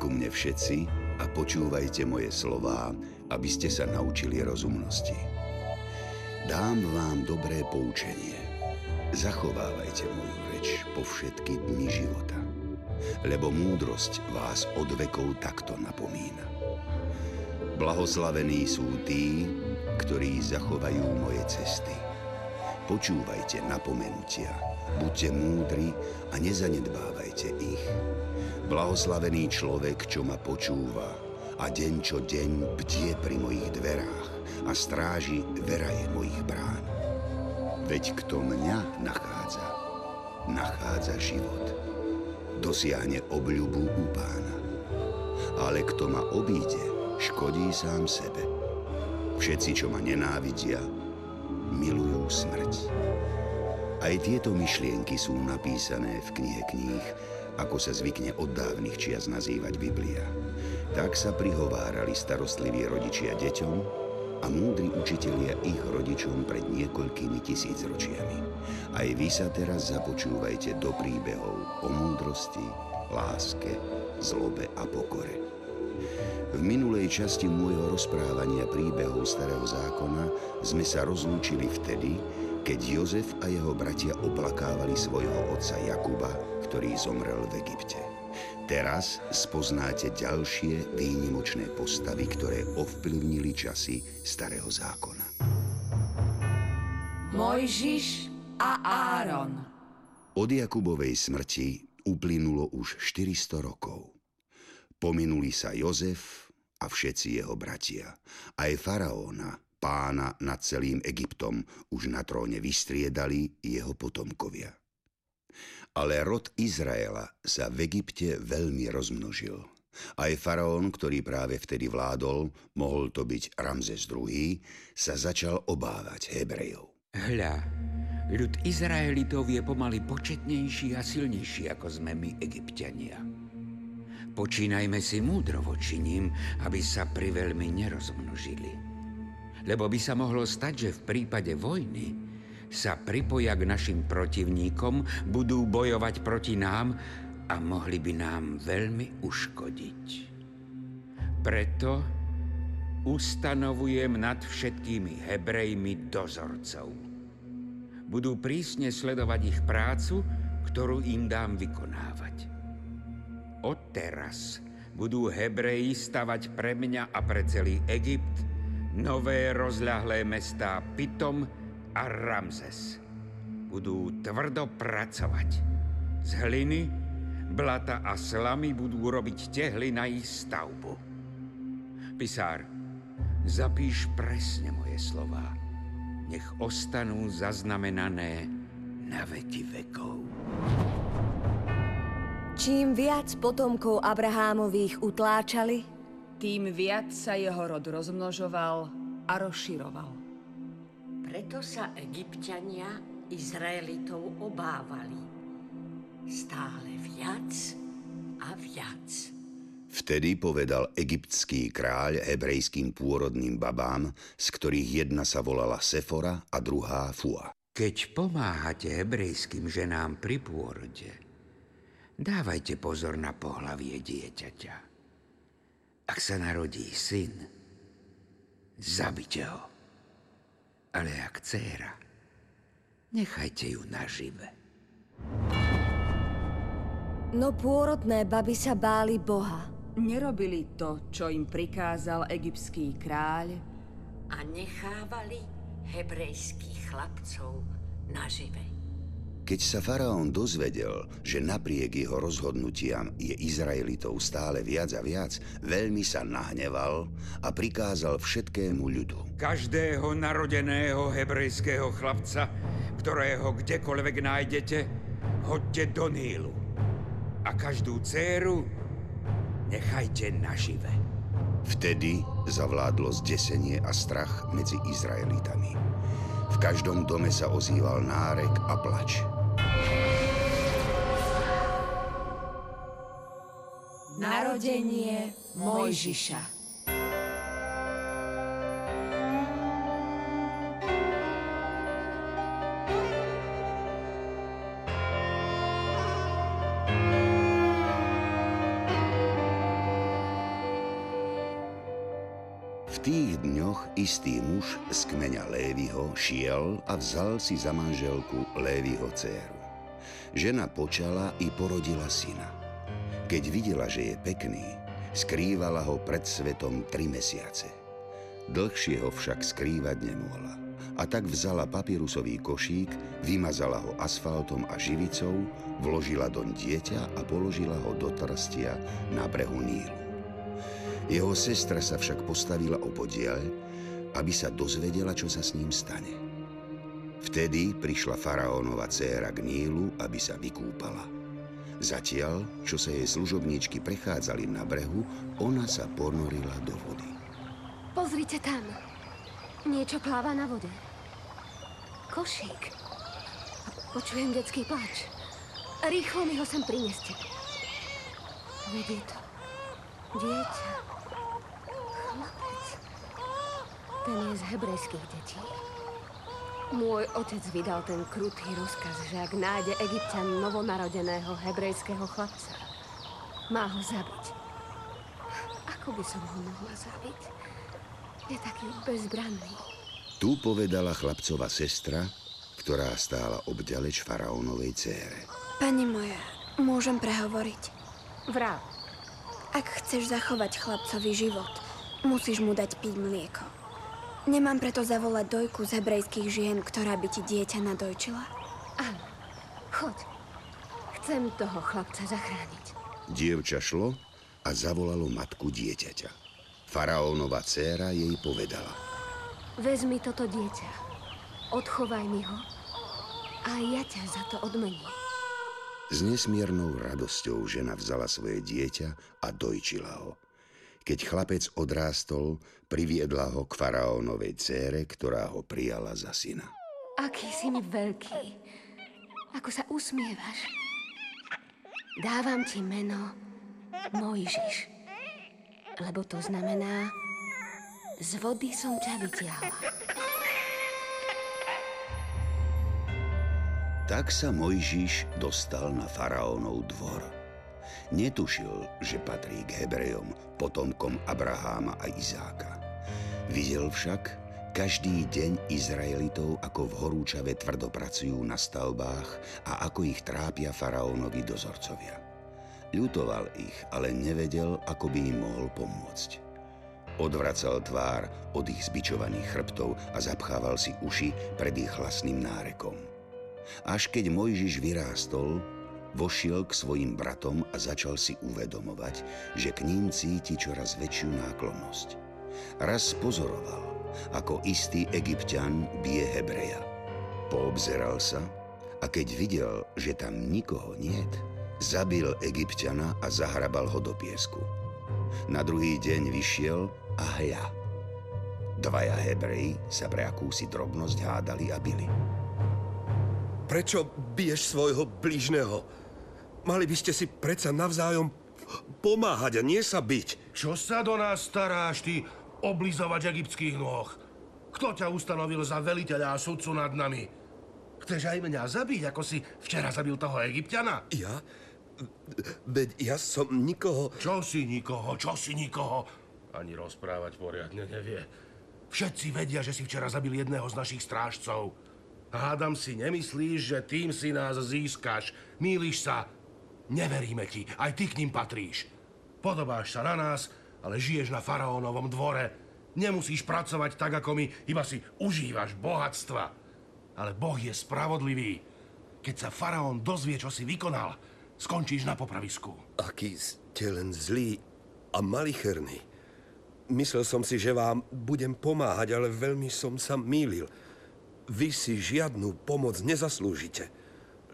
Ku mne všetci a počúvajte moje slová, aby ste sa naučili rozumnosti. Dám vám dobré poučenie. Zachovávajte moju reč po všetky dni života, lebo múdrosť vás od vekov takto napomína. Blahoslavení sú tí, ktorí zachovajú moje cesty. Počúvajte napomenutia, buďte múdri a nezanedbávajte ich. Blahoslavený človek, čo ma počúva a deň čo deň bdie pri mojich dverách a stráži veraje mojich brán. Veď kto mňa nachádza, nachádza život. Dosiahne obľubu u pána. Ale kto ma obíde, škodí sám sebe. Všetci, čo ma nenávidia, milujú smrť. Aj tieto myšlienky sú napísané v knihe kníh, ako sa zvykne od dávnych čias nazývať Biblia. Tak sa prihovárali starostliví rodičia deťom a múdri učitelia ich rodičom pred niekoľkými tisícročiami. Aj vy sa teraz započúvajte do príbehov o múdrosti, láske, zlobe a pokore. V minulej časti môjho rozprávania príbehov Starého zákona sme sa rozlúčili vtedy, keď Jozef a jeho bratia oplakávali svojho otca Jakuba, ktorý zomrel v Egypte. Teraz spoznáte ďalšie výnimočné postavy, ktoré ovplyvnili časy Starého zákona. Mojžiš a Áron. Od Jakubovej smrti uplynulo už 400 rokov. Pominuli sa Jozef a všetci jeho bratia. Aj faraóna, pána nad celým Egyptom, už na tróne vystriedali jeho potomkovia. Ale rod Izraela sa v Egypte veľmi rozmnožil. Aj faraón, ktorý práve vtedy vládol, mohol to byť Ramzes II, sa začal obávať Hebrejov. Hľa, ľud Izraelitov je pomaly početnejší a silnejší ako sme my, Egyptiania. Počínajme si múdro voči ním, aby sa priveľmi nerozmnožili. Lebo by sa mohlo stať, že v prípade vojny sa pripoja k našim protivníkom, budú bojovať proti nám a mohli by nám veľmi uškodiť. Preto ustanovujem nad všetkými Hebrejmi dozorcov. Budú prísne sledovať ich prácu, ktorú im dám vykonávať. Odteraz budú Hebreji stavať pre mňa a pre celý Egypt nové rozľahlé mestá Pitom, a Ramzes budú tvrdo pracovať. Z hliny, blata a slamy budú robiť tehly na ich stavbu. Pisár, zapíš presne moje slova. Nech ostanú zaznamenané na veky vekov. Čím viac potomkov Abrahámových utláčali, tým viac sa jeho rod rozmnožoval a rozširoval. Preto sa egyptiania Izraelitov obávali. Stále viac a viac. Vtedy povedal egyptský kráľ hebrejským pôrodným babám, z ktorých jedna sa volala Sefora a druhá Fua. Keď pomáhate hebrejským ženám pri pôrode, dávajte pozor na pohlavie dieťaťa. Ak sa narodí syn, zabite ho ale ak dcéra, nechajte ju nažive. No pôrodné baby sa báli Boha. Nerobili to, čo im prikázal egyptský kráľ a nechávali hebrejských chlapcov nažive. Keď sa faraón dozvedel, že napriek jeho rozhodnutiam je Izraelitov stále viac a viac, veľmi sa nahneval a prikázal všetkému ľudu. Každého narodeného hebrejského chlapca, ktorého kdekoľvek nájdete, hoďte do Nílu. A každú dceru nechajte nažive. Vtedy zavládlo zdesenie a strach medzi Izraelitami. V každom dome sa ozýval nárek a plač. Narodenie Mojžiša. tých dňoch istý muž z kmeňa Lévyho šiel a vzal si za manželku Lévyho dceru. Žena počala i porodila syna. Keď videla, že je pekný, skrývala ho pred svetom tri mesiace. Dlhšie ho však skrývať nemohla. A tak vzala papírusový košík, vymazala ho asfaltom a živicou, vložila doň dieťa a položila ho do trstia na brehu Nílu. Jeho sestra sa však postavila o podiel, aby sa dozvedela, čo sa s ním stane. Vtedy prišla faraónova dcéra k Nílu, aby sa vykúpala. Zatiaľ, čo sa jej služobníčky prechádzali na brehu, ona sa ponorila do vody. Pozrite tam. Niečo pláva na vode. Košík. Počujem detský plač. Rýchlo mi ho sem prineste. Vedie to. Dieťa. Ten je z hebrejských detí. Môj otec vydal ten krutý rozkaz, že ak nájde egyptian novonarodeného hebrejského chlapca, má ho zabiť. Ako by som ho mohla zabiť? Je taký bezbranný. Tu povedala chlapcova sestra, ktorá stála obďaleč faraónovej cére. Pani moja, môžem prehovoriť? Vrav. Ak chceš zachovať chlapcovi život, musíš mu dať piť mlieko. Nemám preto zavolať dojku z hebrejských žien, ktorá by ti dieťa nadojčila? Áno. Choď. Chcem toho chlapca zachrániť. Dievča šlo a zavolalo matku dieťaťa. Faraónova dcéra jej povedala. Vezmi toto dieťa. Odchovaj mi ho a ja ťa za to odmením. S nesmiernou radosťou žena vzala svoje dieťa a dojčila ho. Keď chlapec odrástol, priviedla ho k faraónovej cére, ktorá ho prijala za syna. Aký si mi veľký. Ako sa usmievaš. Dávam ti meno Mojžiš. Lebo to znamená, z vody som ťa vytiahla. Tak sa Mojžiš dostal na faraónov dvor. Netušil, že patrí k Hebrejom, potomkom Abraháma a Izáka. Videl však každý deň Izraelitov, ako v horúčave tvrdo pracujú na stavbách a ako ich trápia faraónovi dozorcovia. Ľutoval ich, ale nevedel, ako by im mohol pomôcť. Odvracal tvár od ich zbičovaných chrbtov a zapchával si uši pred ich hlasným nárekom. Až keď Mojžiš vyrástol, Vošiel k svojim bratom a začal si uvedomovať, že k ním cíti čoraz väčšiu náklonnosť. Raz pozoroval, ako istý egyptian bije Hebreja. Poobzeral sa a keď videl, že tam nikoho niet, zabil egyptiana a zahrabal ho do piesku. Na druhý deň vyšiel a hľa. Dvaja Hebreji sa pre akúsi drobnosť hádali a bili. Prečo biješ svojho blížneho? Mali by ste si predsa navzájom pomáhať a nie sa byť. Čo sa do nás staráš, ty oblizovač egyptských nôh? Kto ťa ustanovil za veliteľa a sudcu nad nami? Chceš aj mňa zabiť, ako si včera zabil toho egyptiana? Ja? Veď ja som nikoho... Čo si nikoho, čo si nikoho? Ani rozprávať poriadne nevie. Všetci vedia, že si včera zabil jedného z našich strážcov. Hádam si, nemyslíš, že tým si nás získaš. Míliš sa. Neveríme ti, aj ty k ním patríš. Podobáš sa na nás, ale žiješ na faraónovom dvore. Nemusíš pracovať tak, ako my, iba si užívaš bohatstva. Ale Boh je spravodlivý. Keď sa faraón dozvie, čo si vykonal, skončíš na popravisku. Aký ste len zlý a malicherný. Myslel som si, že vám budem pomáhať, ale veľmi som sa mýlil. Vy si žiadnu pomoc nezaslúžite.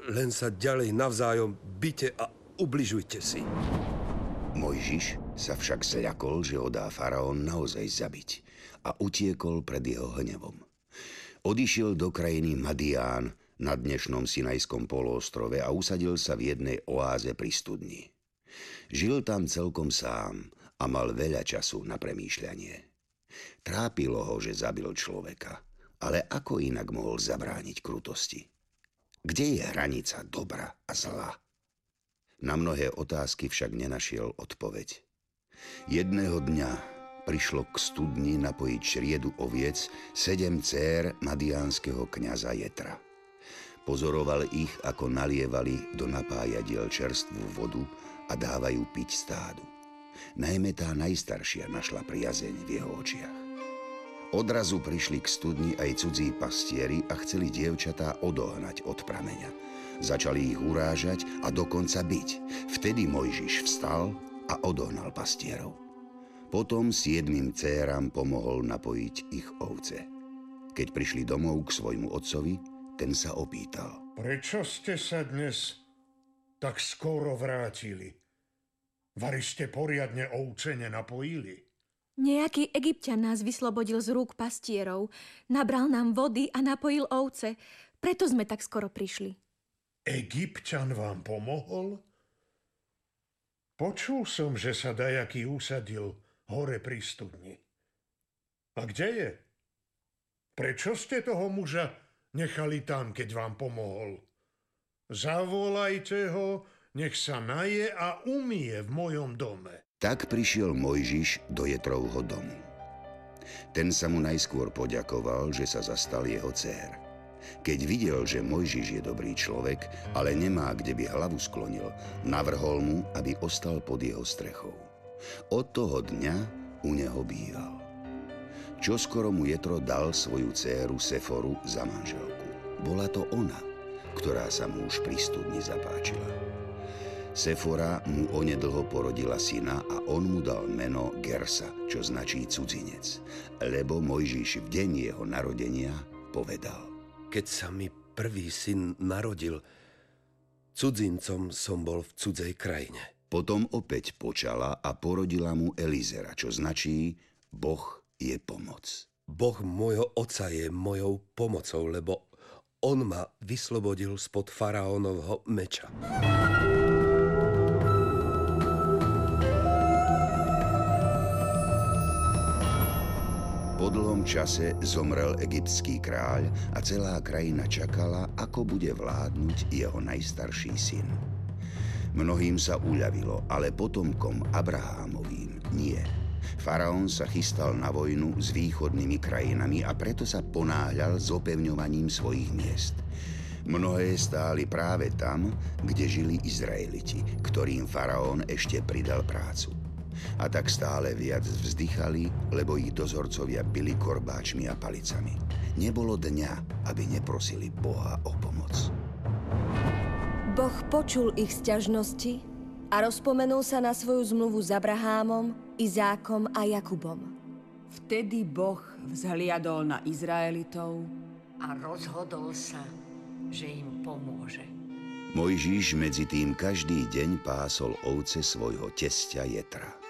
Len sa ďalej navzájom byte a ubližujte si. Mojžiš sa však zľakol, že ho dá faraón naozaj zabiť a utiekol pred jeho hnevom. Odišiel do krajiny Madián na dnešnom Sinajskom poloostrove a usadil sa v jednej oáze pri studni. Žil tam celkom sám a mal veľa času na premýšľanie. Trápilo ho, že zabil človeka, ale ako inak mohol zabrániť krutosti? Kde je hranica dobra a zla? Na mnohé otázky však nenašiel odpoveď. Jedného dňa prišlo k studni napojiť šriedu oviec sedem cér madiánskeho kniaza Jetra. Pozoroval ich, ako nalievali do napájadiel čerstvú vodu a dávajú piť stádu. Najmä tá najstaršia našla priazeň v jeho očiach. Odrazu prišli k studni aj cudzí pastieri a chceli dievčatá odohnať od prameňa. Začali ich urážať a dokonca byť. Vtedy Mojžiš vstal a odohnal pastierov. Potom siedmým céram pomohol napojiť ich ovce. Keď prišli domov k svojmu otcovi, ten sa opýtal. Prečo ste sa dnes tak skoro vrátili? Vari ste poriadne ovce nenapojili? Nejaký egyptian nás vyslobodil z rúk pastierov, nabral nám vody a napojil ovce, preto sme tak skoro prišli. Egyptian vám pomohol? Počul som, že sa dajaký usadil hore pri studni. A kde je? Prečo ste toho muža nechali tam, keď vám pomohol? Zavolajte ho, nech sa naje a umie v mojom dome. Tak prišiel Mojžiš do Jetrovho domu. Ten sa mu najskôr poďakoval, že sa zastal jeho dcer. Keď videl, že Mojžiš je dobrý človek, ale nemá, kde by hlavu sklonil, navrhol mu, aby ostal pod jeho strechou. Od toho dňa u neho býval. Čo skoro mu Jetro dal svoju dceru Seforu za manželku. Bola to ona, ktorá sa mu už pri studni zapáčila. Sefora mu onedlho porodila syna a on mu dal meno Gersa, čo značí cudzinec, lebo Mojžiš v deň jeho narodenia povedal. Keď sa mi prvý syn narodil, cudzincom som bol v cudzej krajine. Potom opäť počala a porodila mu Elizera, čo značí Boh je pomoc. Boh môjho oca je mojou pomocou, lebo on ma vyslobodil spod faraónovho meča. Po dlhom čase zomrel egyptský kráľ a celá krajina čakala, ako bude vládnuť jeho najstarší syn. Mnohým sa uľavilo, ale potomkom Abrahámovým nie. Faraón sa chystal na vojnu s východnými krajinami a preto sa ponáhľal s opevňovaním svojich miest. Mnohé stáli práve tam, kde žili Izraeliti, ktorým faraón ešte pridal prácu a tak stále viac vzdychali, lebo ich dozorcovia byli korbáčmi a palicami. Nebolo dňa, aby neprosili Boha o pomoc. Boh počul ich sťažnosti a rozpomenul sa na svoju zmluvu s Abrahámom, Izákom a Jakubom. Vtedy Boh vzhliadol na Izraelitov a rozhodol sa, že im pomôže. Mojžiš medzi tým každý deň pásol ovce svojho testia Jetra.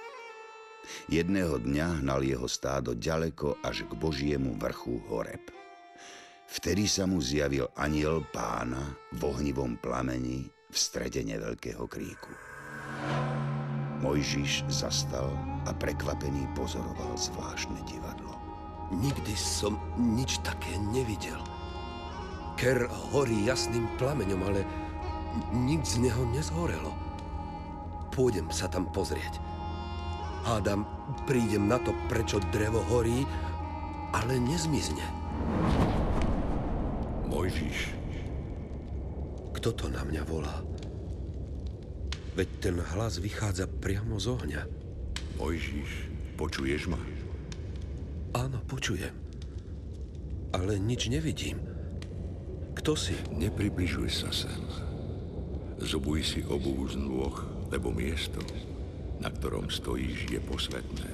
Jedného dňa hnal jeho stádo ďaleko až k Božiemu vrchu Horeb. Vtedy sa mu zjavil aniel pána v ohnivom plameni v strede neveľkého kríku. Mojžiš zastal a prekvapený pozoroval zvláštne divadlo. Nikdy som nič také nevidel. Ker horí jasným plameňom, ale nič z neho nezhorelo. Pôjdem sa tam pozrieť. Hádam, prídem na to, prečo drevo horí, ale nezmizne. Mojžiš. Kto to na mňa volá? Veď ten hlas vychádza priamo z ohňa. Mojžiš, počuješ ma? Áno, počujem. Ale nič nevidím. Kto si? Nepribližuj sa sem. Zobuj si obu z nôh, lebo miesto, na ktorom stojíš, je posvetné.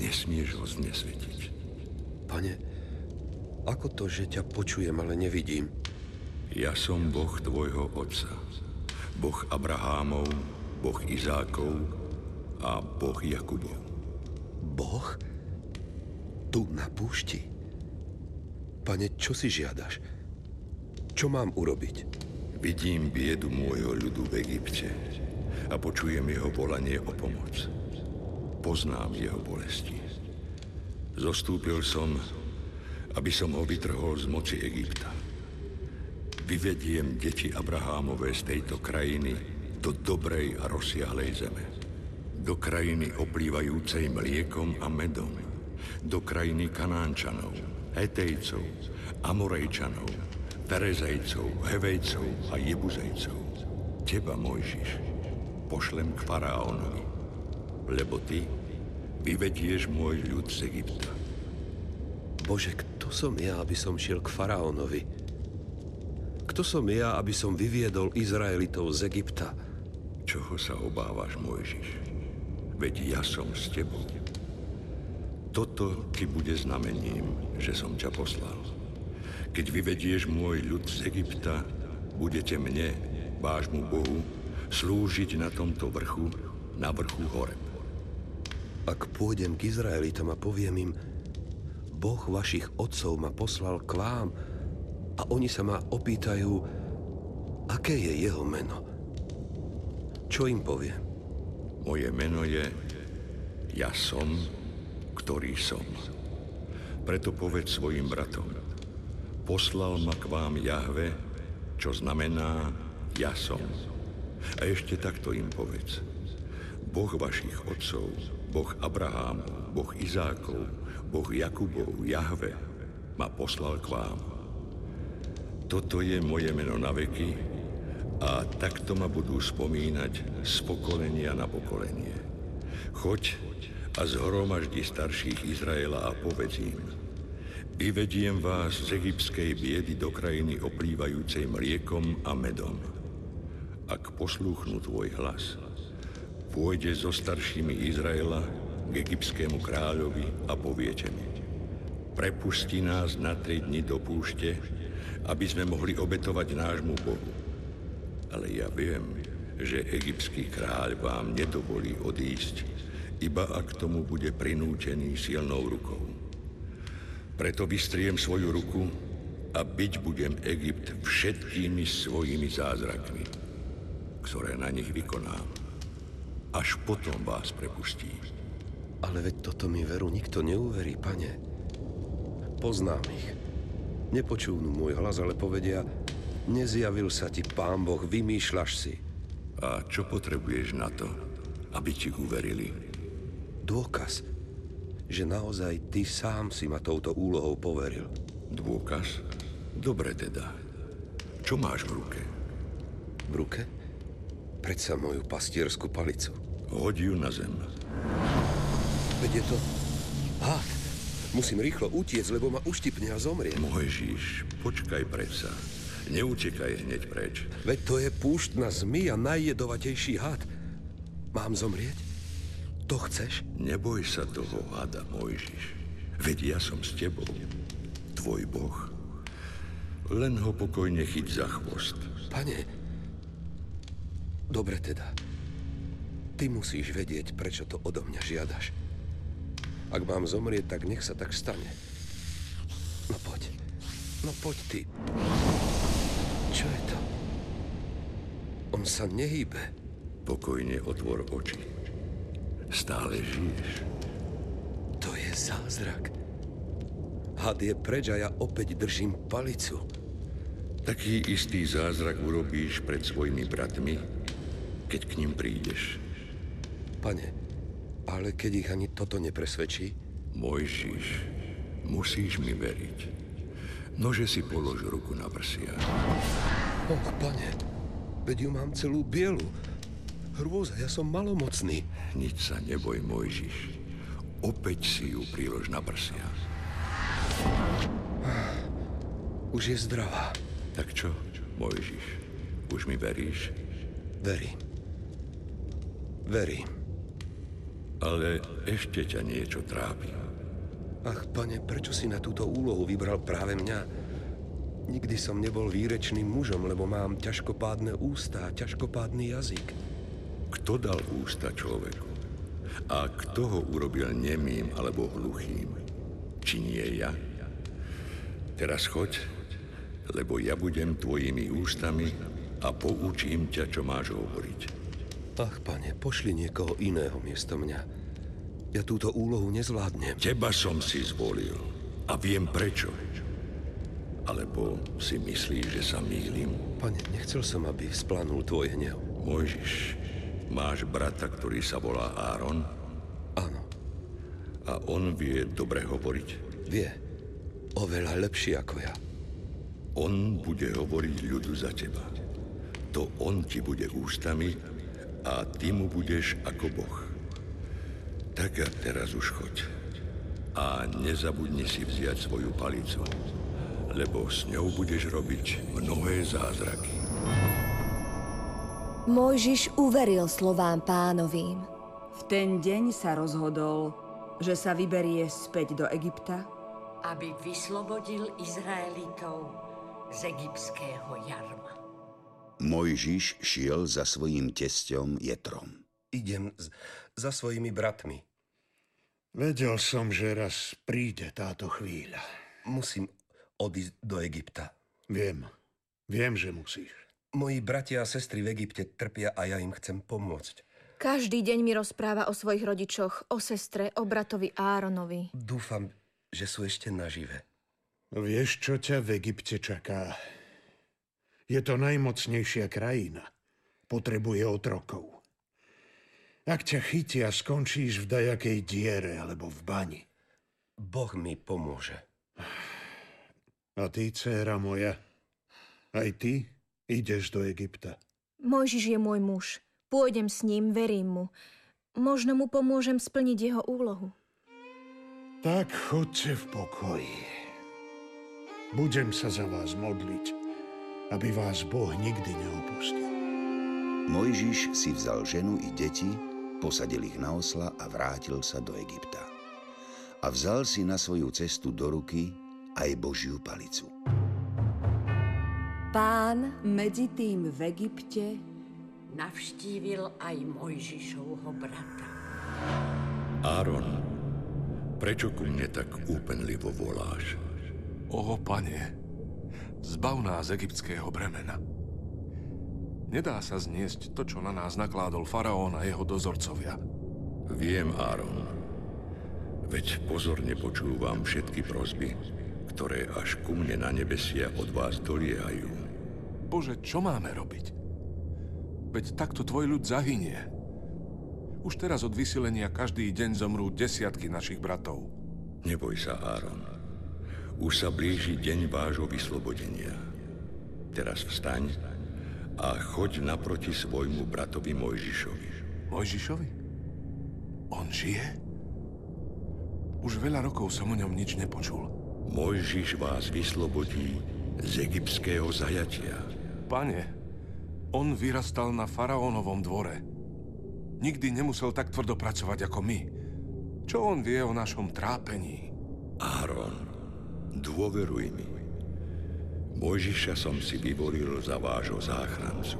Nesmieš ho znesvetiť. Pane, ako to, že ťa počujem, ale nevidím? Ja som Boh tvojho otca. Boh Abrahámov, Boh Izákov a Boh Jakubov. Boh? Tu na púšti? Pane, čo si žiadaš? Čo mám urobiť? Vidím biedu môjho ľudu v Egypte a počujem jeho volanie o pomoc. Poznám jeho bolesti. Zostúpil som, aby som ho vytrhol z moci Egypta. Vyvediem deti Abrahámové z tejto krajiny do dobrej a rozsiahlej zeme. do krajiny oplývajúcej mliekom a medom, do krajiny Kanánčanov, Hetejcov, Amorejčanov, Terezejcov, Hevejcov a Jebuzejcov. Teba, Mojžiš, pošlem k faraónovi, lebo ty vyvedieš môj ľud z Egypta. Bože, kto som ja, aby som šiel k faraónovi? Kto som ja, aby som vyviedol Izraelitov z Egypta? Čoho sa obávaš, Mojžiš? Veď ja som s tebou. Toto ti bude znamením, že som ťa poslal. Keď vyvedieš môj ľud z Egypta, budete mne, vášmu Bohu, slúžiť na tomto vrchu, na vrchu hore. Ak pôjdem k Izraelitom a poviem im, Boh vašich otcov ma poslal k vám a oni sa ma opýtajú, aké je jeho meno. Čo im poviem? Moje meno je Ja som, ktorý som. Preto povedz svojim bratom, poslal ma k vám Jahve, čo znamená Ja som. A ešte takto im povedz. Boh vašich otcov, Boh Abrahámu, Boh Izákov, Boh Jakubov, Jahve, ma poslal k vám. Toto je moje meno na veky a takto ma budú spomínať z pokolenia na pokolenie. Choď a zhromaždi starších Izraela a povedz im, vyvediem vás z egyptskej biedy do krajiny oplývajúcej mliekom a medom. Ak poslúchnú tvoj hlas, pôjde so staršími Izraela k egyptskému kráľovi a poviete mi, prepusti nás na tri dni do púšte, aby sme mohli obetovať nášmu Bohu. Ale ja viem, že egyptský kráľ vám nedovolí odísť, iba ak tomu bude prinútený silnou rukou. Preto vystriem svoju ruku a byť budem Egypt všetkými svojimi zázrakmi, ktoré na nich vykonám až potom vás prepustí. Ale veď toto mi veru nikto neuverí, pane. Poznám ich. Nepočúvnu môj hlas, ale povedia, nezjavil sa ti pán Boh, vymýšľaš si. A čo potrebuješ na to, aby ti uverili? Dôkaz, že naozaj ty sám si ma touto úlohou poveril. Dôkaz? Dobre teda. Čo máš v ruke? V ruke? Predsa moju pastiersku palicu. Hoď ju na zem. Veď je to... Had. Musím rýchlo utiec, lebo ma uštipne a zomrie. Mojžiš, počkaj predsa. Neutekaj hneď preč. Veď to je púštna zmija, najjedovatejší had. Mám zomrieť? To chceš? Neboj sa toho hada, Mojžiš. Veď ja som s tebou. Tvoj boh. Len ho pokojne chyť za chvost. Pane, Dobre teda. Ty musíš vedieť, prečo to odo mňa žiadaš. Ak mám zomrieť, tak nech sa tak stane. No poď. No poď ty. Čo je to? On sa nehýbe. Pokojne otvor oči. Stále žiješ. To je zázrak. Had je preč a ja opäť držím palicu. Taký istý zázrak urobíš pred svojimi bratmi, keď k ním prídeš. Pane, ale keď ich ani toto nepresvedčí? Mojžiš, musíš mi veriť. Nože si polož ruku na prsia. Och, pane, veď ju mám celú bielu. Hrôza, ja som malomocný. Nič sa neboj, Mojžiš. Opäť si ju prílož na prsia. Už je zdravá. Tak čo, Mojžiš? Už mi veríš? Verím. Verím. Ale ešte ťa niečo trápi. Ach, pane, prečo si na túto úlohu vybral práve mňa? Nikdy som nebol výrečným mužom, lebo mám ťažkopádne ústa a ťažkopádny jazyk. Kto dal ústa človeku? A kto ho urobil nemým alebo hluchým? Či nie ja? Teraz choď, lebo ja budem tvojimi ústami a poučím ťa, čo máš hovoriť. Ach, pane, pošli niekoho iného miesto mňa. Ja túto úlohu nezvládnem. Teba som si zvolil a viem prečo. Alebo si myslíš, že sa mýlim? Pane, nechcel som, aby splanul tvoj hnev. Mojžiš, Máš brata, ktorý sa volá Áron? Áno. A on vie dobre hovoriť? Vie. Oveľa lepšie ako ja. On bude hovoriť ľudu za teba. To on ti bude ústami a ty mu budeš ako Boh. Tak a teraz už choď. A nezabudni si vziať svoju palicu, lebo s ňou budeš robiť mnohé zázraky. Mojžiš uveril slovám pánovým. V ten deň sa rozhodol, že sa vyberie späť do Egypta, aby vyslobodil Izraelitov z egyptského jarma. Mojžiš šiel za svojím tesťom Jetrom. Idem z- za svojimi bratmi. Vedel som, že raz príde táto chvíľa. Musím odísť do Egypta. Viem. Viem, že musíš. Moji bratia a sestry v Egypte trpia a ja im chcem pomôcť. Každý deň mi rozpráva o svojich rodičoch, o sestre, o bratovi Áronovi. Dúfam, že sú ešte nažive. Vieš, čo ťa v Egypte čaká? Je to najmocnejšia krajina. Potrebuje otrokov. Ak ťa chytia, skončíš v dajakej diere alebo v bani. Boh mi pomôže. A ty, dcéra moja, aj ty ideš do Egypta. Mojžiš je môj muž. Pôjdem s ním, verím mu. Možno mu pomôžem splniť jeho úlohu. Tak chodte v pokoji. Budem sa za vás modliť, aby vás Boh nikdy neopustil. Mojžiš si vzal ženu i deti, posadil ich na osla a vrátil sa do Egypta. A vzal si na svoju cestu do ruky aj Božiu palicu. Pán medzi tým v Egypte Navštívil aj Mojžišovho brata. Áron, prečo ku mne tak úpenlivo voláš? Oho, pane, zbav nás egyptského bremena. Nedá sa zniesť to, čo na nás nakládol faraón a jeho dozorcovia. Viem, Áron. Veď pozorne počúvam všetky prosby, ktoré až ku mne na nebesia od vás doliehajú. Bože, čo máme robiť? Veď takto tvoj ľud zahynie. Už teraz od vysilenia každý deň zomrú desiatky našich bratov. Neboj sa, Áron. Už sa blíži deň vášho vyslobodenia. Teraz vstaň a choď naproti svojmu bratovi Mojžišovi. Mojžišovi? On žije? Už veľa rokov som o ňom nič nepočul. Mojžiš vás vyslobodí z egyptského zajatia. Pane, on vyrastal na faraónovom dvore. Nikdy nemusel tak tvrdo pracovať ako my. Čo on vie o našom trápení? Áron, dôveruj mi. Mojžiša som si vyvolil za vášho záchrancu.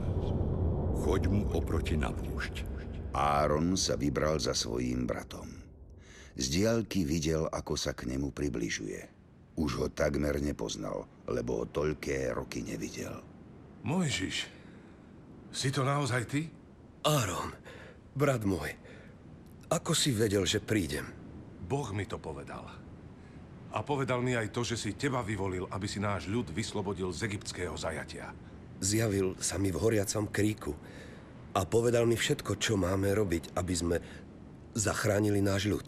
Choď mu oproti na púšť. Áron sa vybral za svojím bratom. Z diaľky videl, ako sa k nemu približuje. Už ho takmer nepoznal, lebo ho toľké roky nevidel. Mojžiš, si to naozaj ty? Áron, brat môj, ako si vedel, že prídem? Boh mi to povedal. A povedal mi aj to, že si teba vyvolil, aby si náš ľud vyslobodil z egyptského zajatia. Zjavil sa mi v horiacom kríku a povedal mi všetko, čo máme robiť, aby sme zachránili náš ľud.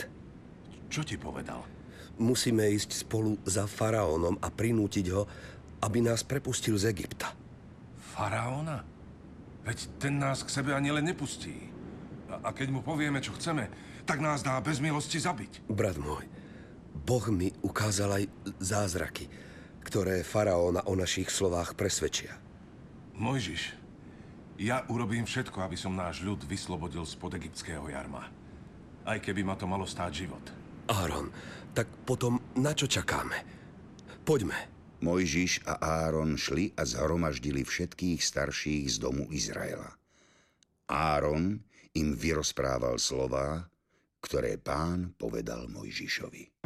Čo ti povedal? Musíme ísť spolu za faraónom a prinútiť ho, aby nás prepustil z Egypta. Faraóna? Veď ten nás k sebe ani len nepustí. A, a keď mu povieme, čo chceme, tak nás dá bez milosti zabiť. Brat môj, Boh mi ukázal aj zázraky, ktoré faraóna o našich slovách presvedčia. Mojžiš, ja urobím všetko, aby som náš ľud vyslobodil spod egyptského jarma. Aj keby ma to malo stáť život. Áron, tak potom na čo čakáme? Poďme. Mojžiš a Áron šli a zhromaždili všetkých starších z domu Izraela. Áron im vyrozprával slová, ktoré pán povedal Mojžišovi.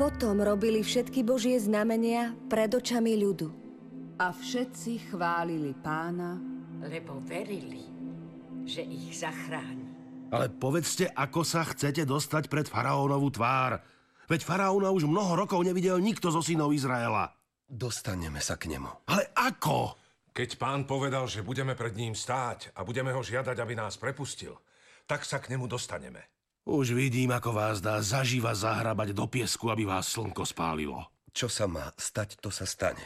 Potom robili všetky Božie znamenia pred očami ľudu. A všetci chválili pána, lebo verili, že ich zachráni. Ale povedzte, ako sa chcete dostať pred faraónovú tvár. Veď faraóna už mnoho rokov nevidel nikto zo synov Izraela. Dostaneme sa k nemu. Ale ako? Keď pán povedal, že budeme pred ním stáť a budeme ho žiadať, aby nás prepustil, tak sa k nemu dostaneme. Už vidím, ako vás dá zaživa zahrabať do piesku, aby vás slnko spálilo. Čo sa má stať, to sa stane.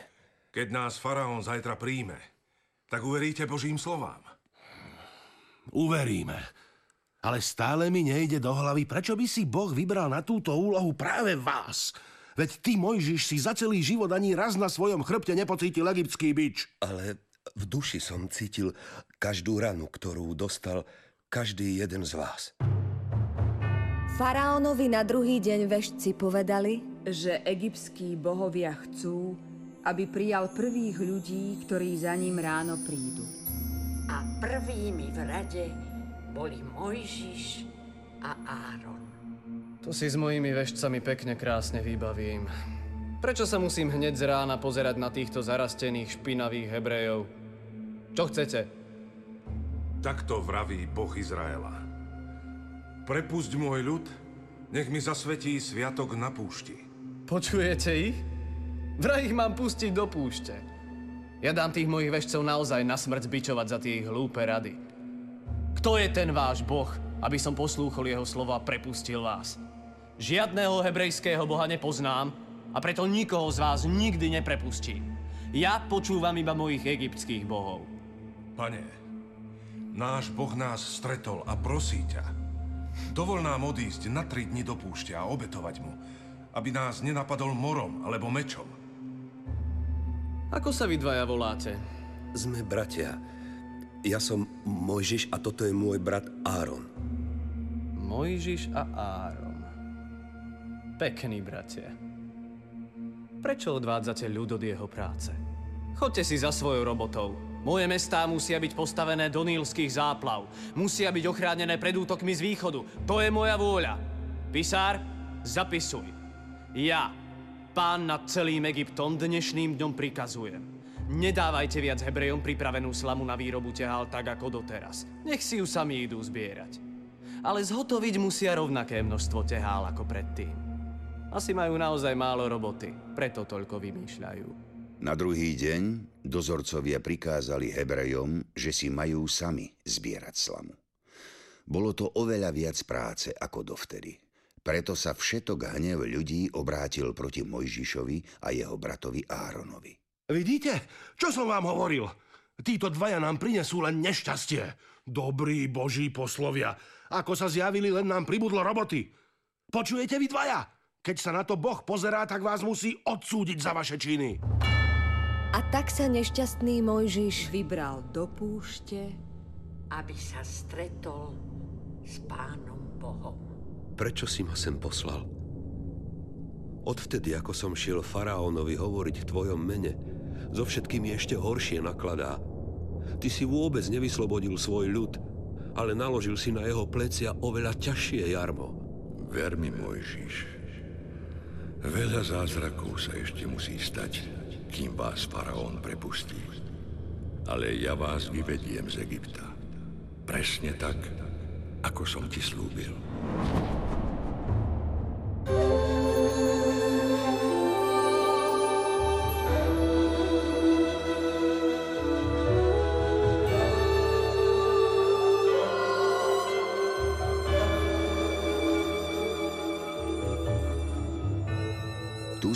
Keď nás faraón zajtra príjme, tak uveríte Božím slovám. Uveríme. Ale stále mi nejde do hlavy, prečo by si Boh vybral na túto úlohu práve vás. Veď ty, Mojžiš, si za celý život ani raz na svojom chrbte nepocítil egyptský bič. Ale v duši som cítil každú ranu, ktorú dostal každý jeden z vás. Faraónovi na druhý deň vešci povedali, že egyptskí bohovia chcú, aby prijal prvých ľudí, ktorí za ním ráno prídu. A prvými v rade boli Mojžiš a Áron. To si s mojimi vešcami pekne krásne vybavím. Prečo sa musím hneď z rána pozerať na týchto zarastených špinavých Hebrejov? Čo chcete? Takto vraví Boh Izraela. Prepusť môj ľud, nech mi zasvetí sviatok na púšti. Počujete ich? Vraj ich mám pustiť do púšte. Ja dám tých mojich vešcov naozaj na smrť zbičovať za tie ich hlúpe rady. Kto je ten váš boh, aby som poslúchol jeho slova a prepustil vás? Žiadného hebrejského boha nepoznám a preto nikoho z vás nikdy neprepustím. Ja počúvam iba mojich egyptských bohov. Pane, náš boh nás stretol a prosí ťa. Dovol nám odísť na tri dni do púšte a obetovať mu, aby nás nenapadol morom alebo mečom. Ako sa vy dvaja voláte? Sme bratia. Ja som Mojžiš a toto je môj brat Áron. Mojžiš a Áron. Pekní bratia. Prečo odvádzate ľud od jeho práce? Chodte si za svojou robotou. Moje mestá musia byť postavené do nílských záplav. Musia byť ochránené pred útokmi z východu. To je moja vôľa. Pisár, zapisuj. Ja, pán nad celým Egyptom, dnešným dňom prikazujem. Nedávajte viac Hebrejom pripravenú slamu na výrobu tehál tak ako doteraz. Nech si ju sami idú zbierať. Ale zhotoviť musia rovnaké množstvo tehál ako predtým. Asi majú naozaj málo roboty, preto toľko vymýšľajú. Na druhý deň dozorcovia prikázali Hebrejom, že si majú sami zbierať slamu. Bolo to oveľa viac práce ako dovtedy. Preto sa všetok hnev ľudí obrátil proti Mojžišovi a jeho bratovi Áronovi. Vidíte, čo som vám hovoril? Títo dvaja nám prinesú len nešťastie. Dobrí boží poslovia. Ako sa zjavili, len nám pribudlo roboty. Počujete vy dvaja? Keď sa na to Boh pozerá, tak vás musí odsúdiť za vaše činy. A tak sa nešťastný Mojžiš vybral do púšte, aby sa stretol s pánom Bohom. Prečo si ma sem poslal? Odvtedy, ako som šiel faraónovi hovoriť v tvojom mene, so všetkými ešte horšie nakladá. Ty si vôbec nevyslobodil svoj ľud, ale naložil si na jeho plecia oveľa ťažšie jarmo. Ver mi, Mojžiš, veľa zázrakov sa ešte musí stať, kým vás faraón prepustí. Ale ja vás vyvediem z Egypta. Presne tak, ako som ti slúbil.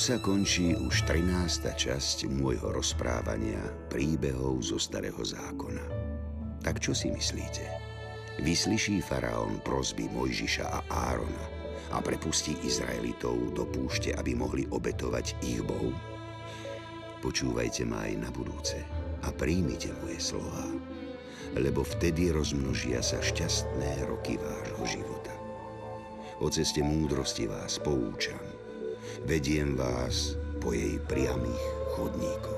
Sa končí už 13. časť môjho rozprávania príbehov zo Starého zákona. Tak čo si myslíte? Vyslyší faraón prosby Mojžiša a Árona a prepustí Izraelitov do púšte, aby mohli obetovať ich bohu? Počúvajte ma aj na budúce a príjmite moje slova, lebo vtedy rozmnožia sa šťastné roky vášho života. O ceste múdrosti vás poučam vediem vás po jej priamých chodníkoch.